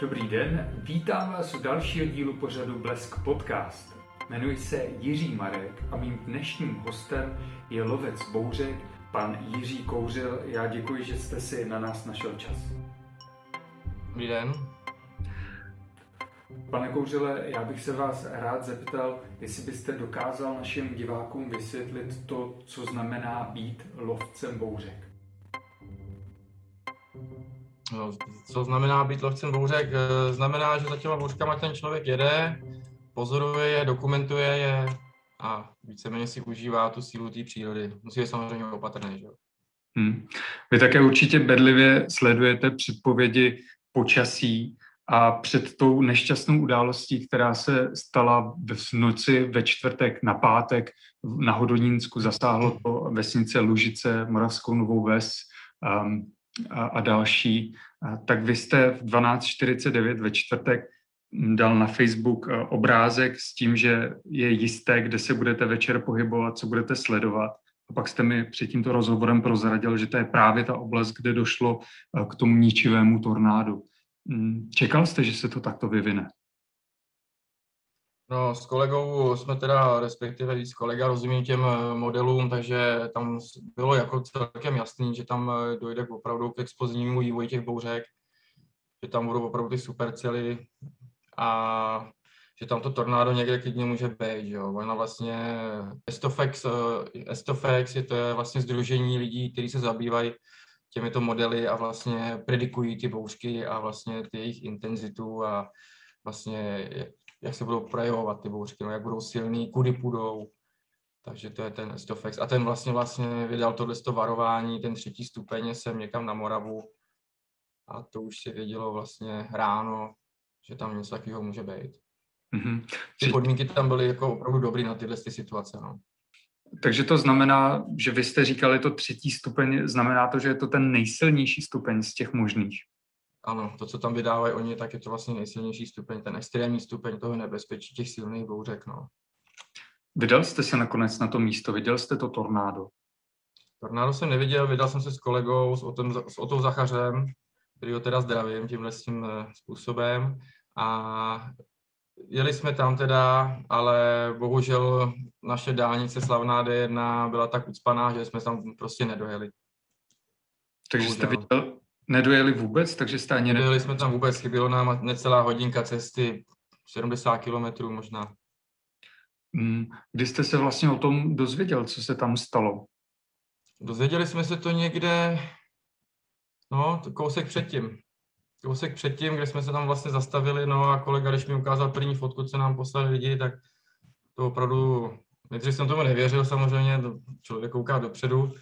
Dobrý den, vítám vás u dalšího dílu pořadu Blesk Podcast. Jmenuji se Jiří Marek a mým dnešním hostem je lovec bouřek, pan Jiří Kouřil. Já děkuji, že jste si na nás našel čas. Dobrý den. Pane Kouřile, já bych se vás rád zeptal, jestli byste dokázal našim divákům vysvětlit to, co znamená být lovcem bouřek. No, co znamená být lovcem bouřek? Eh, znamená, že za těma bouřkama ten člověk jede, pozoruje je, dokumentuje je a víceméně si užívá tu sílu té přírody. Musí je samozřejmě opatrný, že jo? Hmm. Vy také určitě bedlivě sledujete předpovědi počasí a před tou nešťastnou událostí, která se stala v noci ve čtvrtek na pátek na Hodonínsku, zasáhlo to vesnice Lužice, Moravskou Novou Ves, um, a, a další, a, tak vy jste v 12.49 ve čtvrtek dal na Facebook e, obrázek s tím, že je jisté, kde se budete večer pohybovat, co budete sledovat. A pak jste mi před tímto rozhovorem prozradil, že to je právě ta oblast, kde došlo e, k tomu ničivému tornádu. Mm, čekal jste, že se to takto vyvine? No, s kolegou jsme teda, respektive víc kolega rozumí těm eh, modelům, takže tam bylo jako celkem jasný, že tam eh, dojde k opravdu k explozivnímu vývoji těch bouřek, že tam budou opravdu ty supercely a že tam to tornádo někde klidně může být, jo. Ona vlastně Estofex, eh, Estofex je to je vlastně združení lidí, kteří se zabývají těmito modely a vlastně predikují ty bouřky a vlastně ty jejich intenzitu a vlastně jak se budou projevovat ty bouřky, no, jak budou silný, kudy půjdou. Takže to je ten Estofex. A ten vlastně vlastně vydal tohle varování, ten třetí stupeň jsem někam na Moravu a to už se vědělo vlastně ráno, že tam něco takového může být. Mm-hmm. Ty podmínky tam byly jako opravdu dobrý na tyhle ty situace. No. Takže to znamená, že vy jste říkali to třetí stupeň, znamená to, že je to ten nejsilnější stupeň z těch možných? Ano, to, co tam vydávají oni, tak je to vlastně nejsilnější stupeň, ten extrémní stupeň toho nebezpečí těch silných bouřek. No. Vydal jste se nakonec na to místo, viděl jste to tornádo? Tornádo jsem neviděl, vydal jsem se s kolegou, s Otou, s Otou Zachařem, který ho teda zdravím tímhle s tím eh, způsobem. A jeli jsme tam teda, ale bohužel naše dálnice slavná D1 byla tak ucpaná, že jsme tam prostě nedojeli. Takže bohužel. jste viděl, Nedojeli vůbec, takže jste ani... Nedojeli jsme tam vůbec, chybělo nám necelá hodinka cesty, 70 kilometrů možná. Hmm. Kdy jste se vlastně o tom dozvěděl, co se tam stalo? Dozvěděli jsme se to někde, no, kousek předtím. Kousek předtím, kde jsme se tam vlastně zastavili, no a kolega, když mi ukázal první fotku, co nám poslali lidi, tak to opravdu, nejdřív jsem tomu nevěřil samozřejmě, člověk kouká dopředu,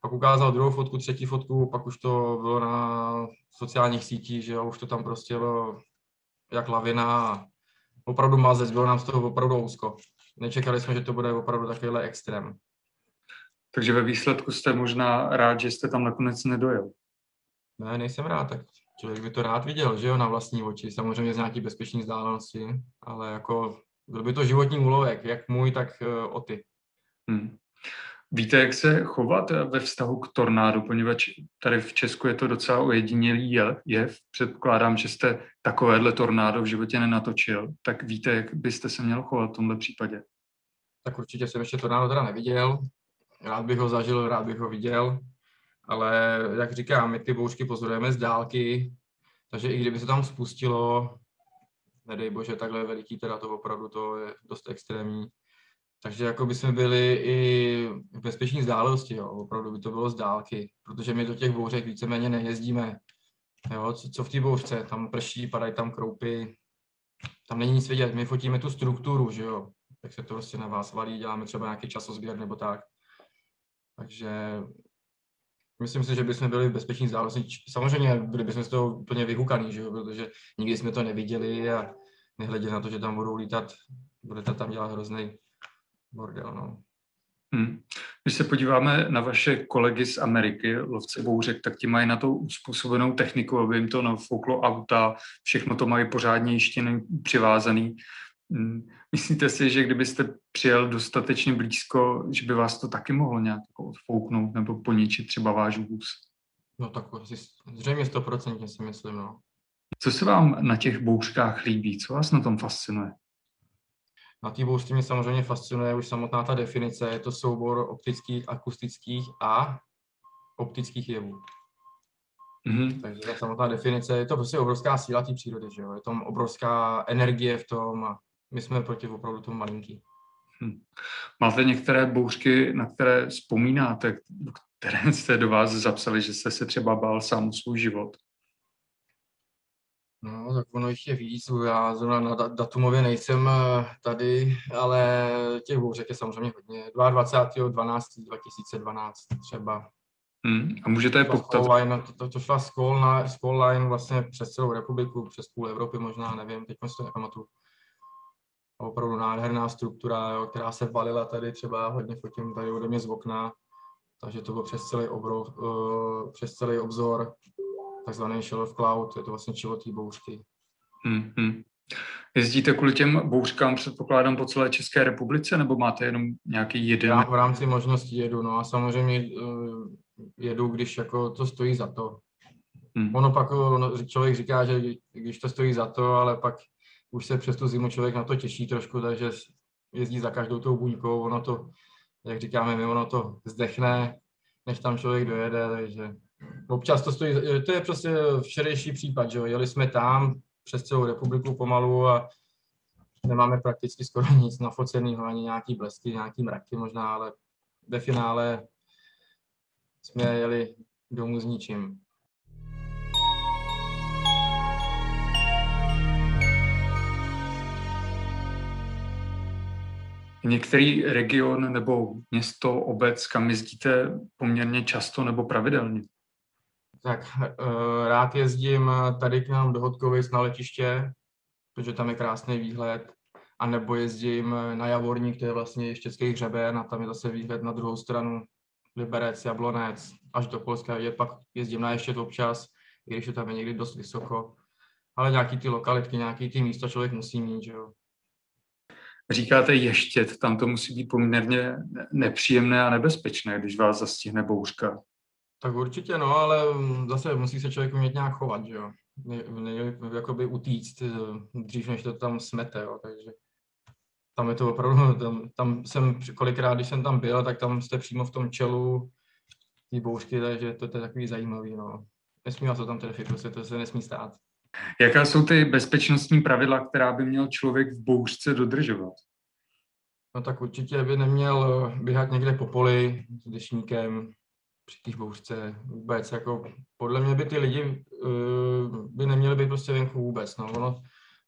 pak ukázal druhou fotku, třetí fotku, pak už to bylo na sociálních sítích, že jo, už to tam prostě bylo jak lavina opravdu mazec, bylo nám z toho opravdu úzko. Nečekali jsme, že to bude opravdu takovýhle extrém. Takže ve výsledku jste možná rád, že jste tam nakonec nedojel. Ne, nejsem rád, tak člověk by to rád viděl, že jo, na vlastní oči, samozřejmě z nějaký bezpečný vzdálenosti, ale jako byl by to životní úlovek, jak můj, tak uh, o ty. Hmm. Víte, jak se chovat ve vztahu k tornádu, poněvadž tady v Česku je to docela ojedinělý jev. Předpokládám, že jste takovéhle tornádo v životě nenatočil. Tak víte, jak byste se měl chovat v tomhle případě? Tak určitě jsem ještě tornádo teda neviděl. Rád bych ho zažil, rád bych ho viděl. Ale jak říkám, my ty bouřky pozorujeme z dálky, takže i kdyby se tam spustilo, nedej bože, takhle veliký, teda to opravdu to je dost extrémní, takže jako by jsme byli i v bezpečné vzdálenosti, jo. opravdu by to bylo z dálky, protože my do těch bouřek víceméně nejezdíme. Jo. Co, co v té bouřce, tam prší, padají tam kroupy, tam není nic vidět, my fotíme tu strukturu, že jo, tak se to prostě na vás valí, děláme třeba nějaký časozběr nebo tak. Takže myslím si, že bychom byli v bezpečné vzdálenosti. Samozřejmě byli bychom z toho úplně vyhukaný, že jo, protože nikdy jsme to neviděli a nehledě na to, že tam budou lítat, budete tam dělat hrozný bordel, no. Hmm. Když se podíváme na vaše kolegy z Ameriky, lovce bouřek, tak ti mají na to uspůsobenou techniku, aby jim to nafouklo auta, všechno to mají pořádně ještě přivázaný. Hmm. Myslíte si, že kdybyste přijel dostatečně blízko, že by vás to taky mohlo nějak jako odfouknout nebo poničit třeba váš vůz? No tak zřejmě stoprocentně si myslím, no. Co se vám na těch bouřkách líbí? Co vás na tom fascinuje? Na té bouřce mě samozřejmě fascinuje už samotná ta definice. Je to soubor optických, akustických a optických jevů. Mm-hmm. Takže ta samotná definice, je to prostě obrovská síla té přírody, že jo? je tam obrovská energie v tom a my jsme proti opravdu tomu malinký. Hm. Máte některé bouřky, na které vzpomínáte, které jste do vás zapsali, že jste se třeba bál sám svůj život? No, tak ono jich je víc, já zrovna na datumově nejsem eh, tady, ale těch bouřek je samozřejmě hodně. 22.12.2012 třeba. Hmm. A můžete je poptat? Line, to, to, šla Skull, Skull Line vlastně přes celou republiku, přes půl Evropy možná, nevím, teď si to nepamatuju. Opravdu nádherná struktura, jo, která se valila tady třeba, hodně fotím tady ode mě z okna, takže to bylo přes celý, obrov, uh, přes celý obzor, takzvaný Shell of Cloud, je to vlastně čilotý bouřky. Hmm, hmm. Jezdíte kvůli těm bouřkám, předpokládám, po celé České republice, nebo máte jenom nějaký jeden? Já v rámci možností jedu, no a samozřejmě uh, jedu, když jako to stojí za to. Hmm. Ono pak ono, člověk říká, že když to stojí za to, ale pak už se přes tu zimu člověk na to těší trošku, takže jezdí za každou tou buňkou, ono to, jak říkáme my, ono to zdechne, než tam člověk dojede, takže občas to stojí, to je prostě včerejší případ, že jo, jeli jsme tam přes celou republiku pomalu a nemáme prakticky skoro nic nafoceného, ani nějaký blesky, nějaký mraky možná, ale ve finále jsme jeli domů s ničím. Některý region nebo město, obec, kam jezdíte poměrně často nebo pravidelně? Tak uh, rád jezdím tady k nám do Hodkovic na letiště, protože tam je krásný výhled. A nebo jezdím na Javorník, to je vlastně ještě český hřeben a tam je zase výhled na druhou stranu Liberec, Jablonec, až do Polska. Je pak jezdím na ještě občas, i když je tam je někdy dost vysoko. Ale nějaký ty lokalitky, nějaký ty místa člověk musí mít, že jo. Říkáte ještět, tam to musí být poměrně nepříjemné a nebezpečné, když vás zastihne bouřka. Tak určitě no, ale zase musí se člověk umět nějak chovat, že jo. Nejde jakoby utíct eh, dřív, než to tam smete, jo, takže tam je to opravdu, tam, tam jsem kolikrát, když jsem tam byl, tak tam jste přímo v tom čelu té bouřky, takže to, to je takový zajímavý, no. Nesmí vás to tam trefit, prostě to se nesmí stát. Jaká jsou ty bezpečnostní pravidla, která by měl člověk v bouřce dodržovat? No tak určitě by neměl běhat někde po poli s dešníkem při té bouřce vůbec. Jako, podle mě by ty lidi uh, by neměli být prostě venku vůbec. No. Ono,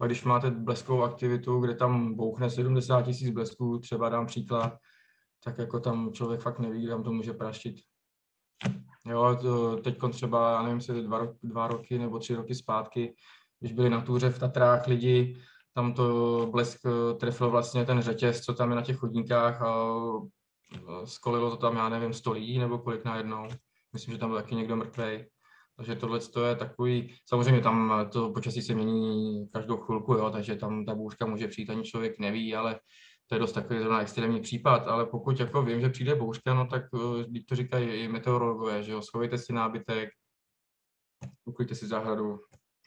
a když máte bleskovou aktivitu, kde tam bouchne 70 tisíc blesků, třeba dám příklad, tak jako tam člověk fakt neví, kde tam to může praštit. Jo, teď třeba, já nevím, jestli dva, dva roky nebo tři roky zpátky, když byli na túře v Tatrách lidi, tam to blesk eh, trefil vlastně ten řetěz, co tam je na těch chodníkách a skolilo to tam, já nevím, stolí nebo kolik najednou. Myslím, že tam byl taky někdo mrtvý. Takže tohle je takový, samozřejmě tam to počasí se mění každou chvilku, jo, takže tam ta bouřka může přijít, ani člověk neví, ale to je dost takový zrovna extrémní případ, ale pokud jako vím, že přijde bouřka, no tak když to říkají i meteorologové, že jo, schovejte si nábytek, uklidte si zahradu,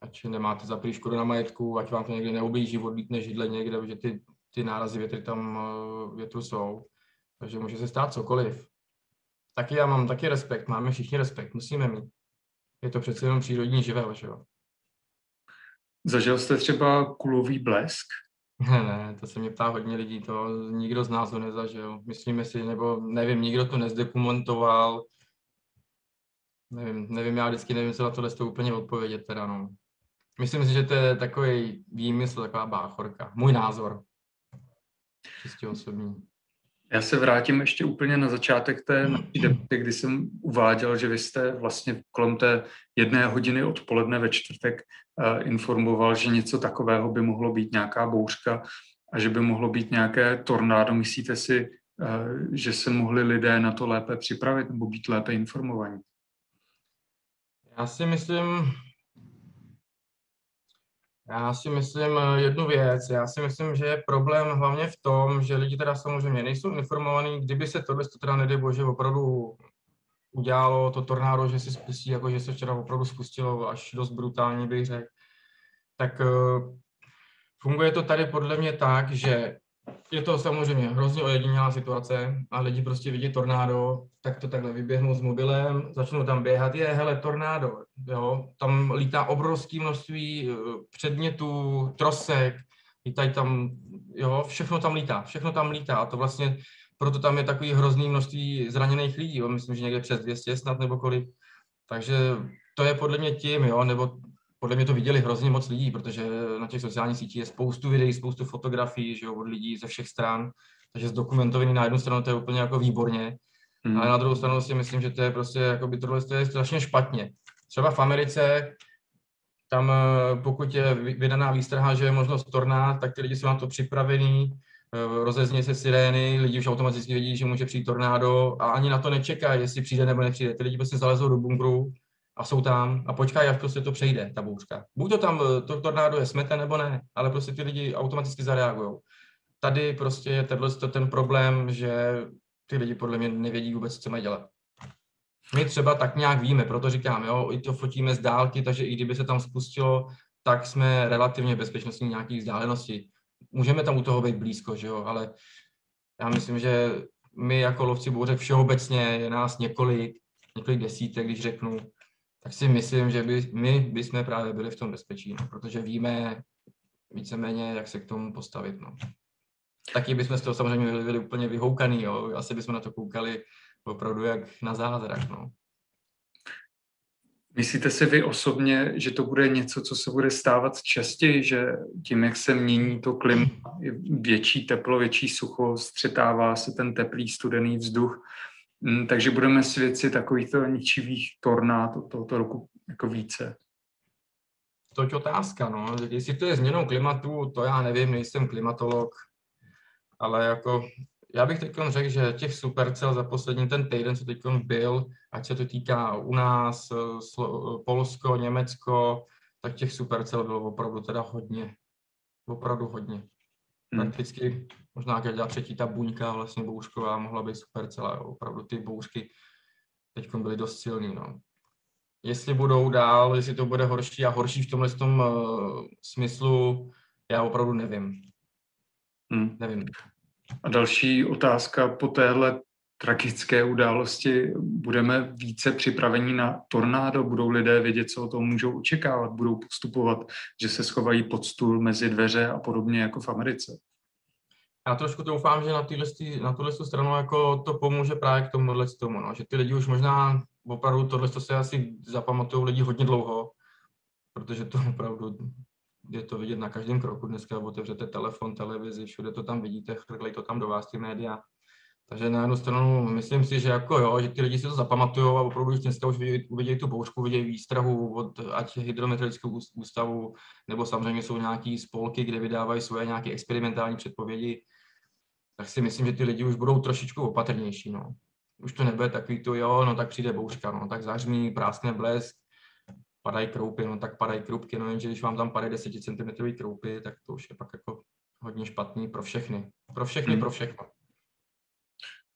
ať nemáte za škodu na majetku, ať vám to někdy neublíží, odlítne židle někde, protože ty, ty nárazy větry tam eh, větru jsou. Takže může se stát cokoliv. Taky já mám taky respekt, máme všichni respekt, musíme mít. Je to přece jenom přírodní živel, že jo. Zažil jste třeba kulový blesk? Ne, ne, to se mě ptá hodně lidí, to nikdo z nás to nezažil. Myslíme si, nebo nevím, nikdo to nezdokumentoval. Nevím, nevím, já vždycky nevím, co na tohle to úplně odpovědět teda, no. Myslím si, že to je takový výmysl, taková báchorka. Můj názor. Čistě osobní. Já se vrátím ještě úplně na začátek té debaty, kdy jsem uváděl, že vy jste vlastně kolem té jedné hodiny odpoledne ve čtvrtek uh, informoval, že něco takového by mohlo být nějaká bouřka a že by mohlo být nějaké tornádo. Myslíte si, uh, že se mohli lidé na to lépe připravit nebo být lépe informovaní? Já si myslím, já si myslím eh, jednu věc. Já si myslím, že je problém hlavně v tom, že lidi teda samozřejmě nejsou informovaní, kdyby se tohle to teda nedej bože opravdu udělalo to tornádo, že si spustí, jako že se včera opravdu spustilo až dost brutální, bych řekl, tak uh, funguje to tady podle mě tak, že je to samozřejmě hrozně ojedinělá situace a lidi prostě vidí tornádo, tak to takhle vyběhnou s mobilem, začnou tam běhat, je, hele, tornádo, jo, tam lítá obrovské množství eh, předmětů, trosek, lítají tam, jo, všechno tam lítá, všechno tam lítá a to vlastně, proto tam je takový hrozný množství zraněných lidí, jo, myslím, že někde přes 200 snad nebo kolik, takže to je podle mě tím, jo, nebo podle mě to viděli hrozně moc lidí, protože na těch sociálních sítích je spoustu videí, spoustu fotografií že jo, od lidí ze všech stran, takže zdokumentovaný na jednu stranu to je úplně jako výborně, hmm. ale na druhou stranu si myslím, že to je prostě, jako by tohle je strašně špatně. Třeba v Americe, tam eh, pokud je vydaná výstraha, že je možnost tornád, tak ty lidi jsou na to připravený, eh, rozezní se sirény, lidi už automaticky vědí, že může přijít tornádo a ani na to nečekají, jestli přijde nebo nepřijde. Ty lidi prostě zalezou do bunkru a jsou tam a počkají, až prostě to přejde, ta bouřka. Buď to tam, to tornádo je smete nebo ne, ale prostě ty lidi automaticky zareagují. Tady prostě je tenhle ten problém, že ty lidi podle mě nevědí vůbec, co mají dělat. My třeba tak nějak víme, proto říkám, jo, i to fotíme z dálky, takže i kdyby se tam spustilo, tak jsme relativně bezpečnostní nějakých vzdálenosti. Můžeme tam u toho být blízko, že jo, ale já myslím, že my jako lovci bouřek všeobecně je nás několik, několik desítek, když řeknu, tak si myslím, že by, my bychom právě byli v tom bezpečí, no, protože víme víceméně, jak se k tomu postavit. No. Taky bychom z toho samozřejmě byli, byli úplně vyhoukaný, jo. asi bychom na to koukali opravdu jak na zázrak. No. Myslíte si vy osobně, že to bude něco, co se bude stávat častěji, že tím, jak se mění to klima, větší teplo, větší sucho, střetává se ten teplý, studený vzduch, takže budeme svědci takovýchto ničivých tornád od tohoto roku jako více. To je otázka, no. Jestli to je změnou klimatu, to já nevím, nejsem klimatolog, ale jako já bych teď řekl, že těch supercel za poslední ten týden, co teď byl, ať se to týká u nás, Polsko, Německo, tak těch supercel bylo opravdu teda hodně. Opravdu hodně. Hmm. Prakticky možná každá třetí ta buňka vlastně bouřková mohla být super celá. Opravdu ty bouřky teď byly dost silný. No. Jestli budou dál, jestli to bude horší a horší v tomhle tom, uh, smyslu, já opravdu nevím. Hmm. Nevím. A další otázka po téhle tragické události. Budeme více připraveni na tornádo? Budou lidé vědět, co o tom můžou očekávat? Budou postupovat, že se schovají pod stůl mezi dveře a podobně jako v Americe? Já trošku doufám, že na, tyhle, na tuhle stranu jako to pomůže právě k tomuhle tomu, no. že ty lidi už možná opravdu tohle se asi zapamatují lidi hodně dlouho, protože to opravdu je to vidět na každém kroku. Dneska otevřete telefon, televizi, všude to tam vidíte, chrklej to tam do vás ty média. Takže na jednu stranu myslím si, že jako jo, že ty lidi si to zapamatují a opravdu už dneska už vidějí, uvidějí tu bouřku, vidějí výstrahu od ať hydrometrického ústavu, nebo samozřejmě jsou nějaký spolky, kde vydávají svoje nějaké experimentální předpovědi, tak si myslím, že ty lidi už budou trošičku opatrnější. No. Už to nebude takový to, jo, no tak přijde bouřka, no tak zahřmí, práskne blesk, padají kroupy, no tak padají kroupky, no jenže když vám tam padají 10 cm kroupy, tak to už je pak jako hodně špatný pro všechny. Pro všechny, hmm. pro všechno.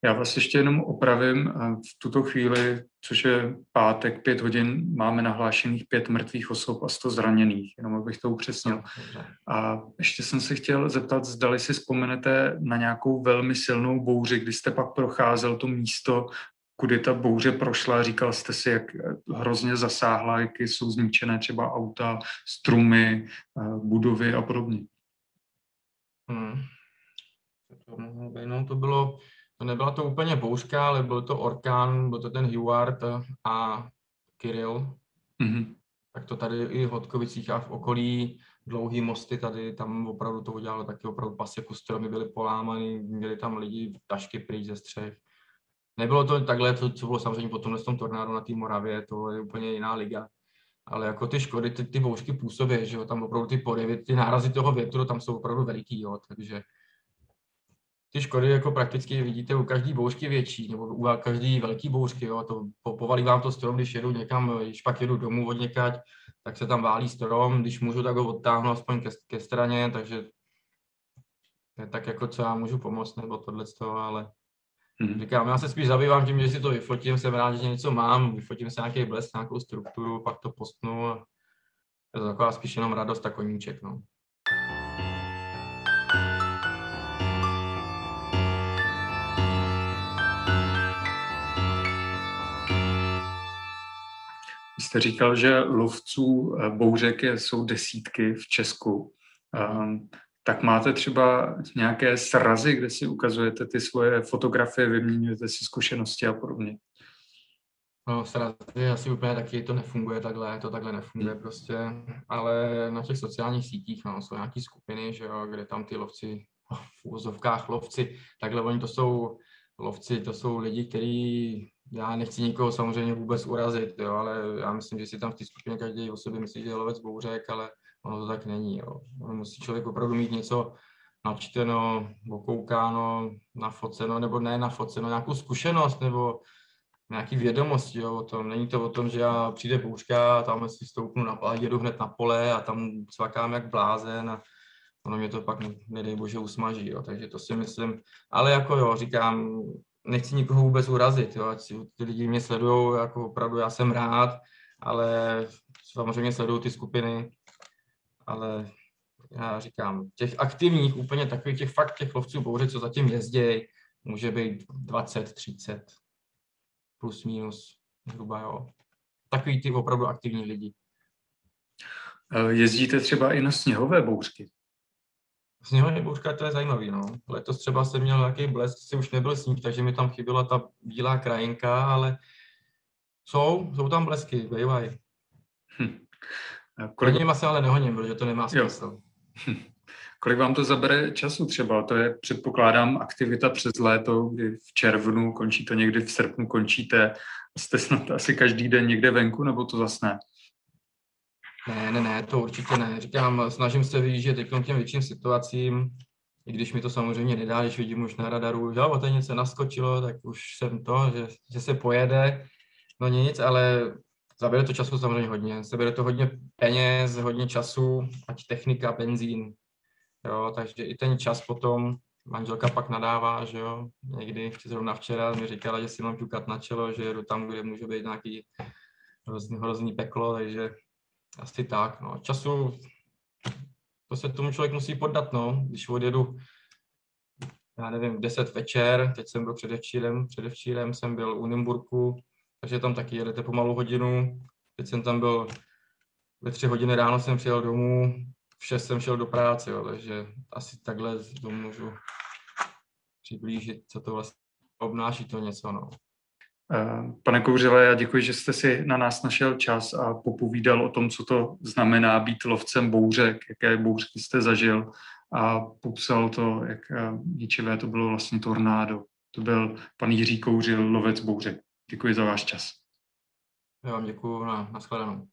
Já vás ještě jenom opravím. V tuto chvíli, což je pátek, pět hodin, máme nahlášených pět mrtvých osob a sto zraněných, jenom abych to upřesnil. A ještě jsem se chtěl zeptat, zdali si vzpomenete na nějakou velmi silnou bouři, kdy jste pak procházel to místo, kudy ta bouře prošla, říkal jste si, jak hrozně zasáhla, jak jsou zničené třeba auta, strumy, budovy a podobně. Hmm. No, to bylo to nebyla to úplně bouřka, ale byl to orkán, byl to ten Heward a Kirill. Mm-hmm. Tak to tady i v Hodkovicích a v okolí, dlouhý mosty tady, tam opravdu to udělalo taky opravdu paseku, stromy byly polámaný, měli tam lidi tašky pryč ze střech. Nebylo to takhle, to, co bylo samozřejmě potom v tom tornádu na té Moravě, to je úplně jiná liga. Ale jako ty škody, ty, ty bouřky působí, že jo, tam opravdu ty porivy, ty nárazy toho větru tam jsou opravdu veliký, jo, takže ty škody jako prakticky vidíte u každé bouřky větší, nebo u každé velké bouřky, jo, to povalí vám to strom, když jedu někam, když pak jedu domů od někať, tak se tam válí strom, když můžu, tak ho odtáhnu aspoň ke, ke straně, takže je tak jako co já můžu pomoct, nebo tohle ale hmm. říkám, já se spíš zabývám tím, že si to vyfotím, jsem rád, že něco mám, vyfotím se nějaký blesk, nějakou strukturu, pak to postnu a je to taková spíš jenom radost a koníček. No. Jste říkal, že lovců eh, bouřek jsou desítky v Česku. Um, tak máte třeba nějaké srazy, kde si ukazujete ty svoje fotografie, vyměňujete si zkušenosti a podobně? No, srazy asi úplně taky to nefunguje takhle, to takhle nefunguje prostě, ale na těch sociálních sítích no, jsou nějaké skupiny, že jo, kde tam ty lovci, v úvozovkách lovci, takhle oni to jsou lovci, to jsou lidi, kteří já nechci nikoho samozřejmě vůbec urazit, jo, ale já myslím, že si tam v té skupině každý o sobě myslí, že je lovec bouřek, ale ono to tak není. Jo. Ono musí člověk opravdu mít něco načteno, okoukáno, nafoceno, nebo ne nafoceno, nějakou zkušenost, nebo nějaký vědomosti jo, o tom. Není to o tom, že já přijde bouřka, tam si stoupnu na pole, jedu hned na pole a tam cvakám jak blázen a ono mě to pak, nedej bože, usmaží, jo. takže to si myslím, ale jako jo, říkám, nechci nikoho vůbec urazit, jo, ať ty lidi mě sledují, jako opravdu já jsem rád, ale samozřejmě sledují ty skupiny, ale já říkám, těch aktivních, úplně takových těch fakt těch lovců bouře, co zatím jezdí, může být 20, 30, plus minus, zhruba jo. Takový ty opravdu aktivní lidi. Jezdíte třeba i na sněhové bouřky? Sněhová bouřka, to je zajímavý, no. Letos třeba jsem měl nějaký blesk, si už nebyl sníh, takže mi tam chyběla ta bílá krajinka, ale jsou, jsou tam blesky, bývají. Hm. Kolik... Se ale nehoním, protože to nemá smysl. Hm. Kolik vám to zabere času třeba? To je, předpokládám, aktivita přes léto, kdy v červnu končí to někdy v srpnu končíte. Jste snad asi každý den někde venku, nebo to zase ne? Ne, ne, ne, to určitě ne. Říkám, snažím se vyjíždět k těm větším situacím, i když mi to samozřejmě nedá, když vidím už na radaru, že o něco naskočilo, tak už jsem to, že, že se pojede. No nic, ale zabere to času samozřejmě hodně. Zabere to hodně peněz, hodně času, ať technika, benzín. Jo, takže i ten čas potom, manželka pak nadává, že jo, někdy, zrovna včera mi říkala, že si mám ťukat na čelo, že jedu tam, kde může být nějaký hrozný, hrozný peklo, takže asi tak, no. Času, to se tomu člověk musí poddat, no. Když odjedu, já nevím, 10 večer, teď jsem byl předevčírem, předevčírem jsem byl u Nymburku, takže tam taky jedete pomalu hodinu. Teď jsem tam byl ve tři hodiny ráno jsem přijel domů, v šest jsem šel do práce, jo, takže asi takhle to můžu přiblížit, co to vlastně obnáší to něco, no. Eh, pane Kouřile, já děkuji, že jste si na nás našel čas a popovídal o tom, co to znamená být lovcem bouřek, jaké bouřky jste zažil a popsal to, jak eh, ničivé to bylo vlastně tornádo. To byl pan Jiří Kouřil, lovec bouřek. Děkuji za váš čas. Já vám děkuji, na, na shledanou.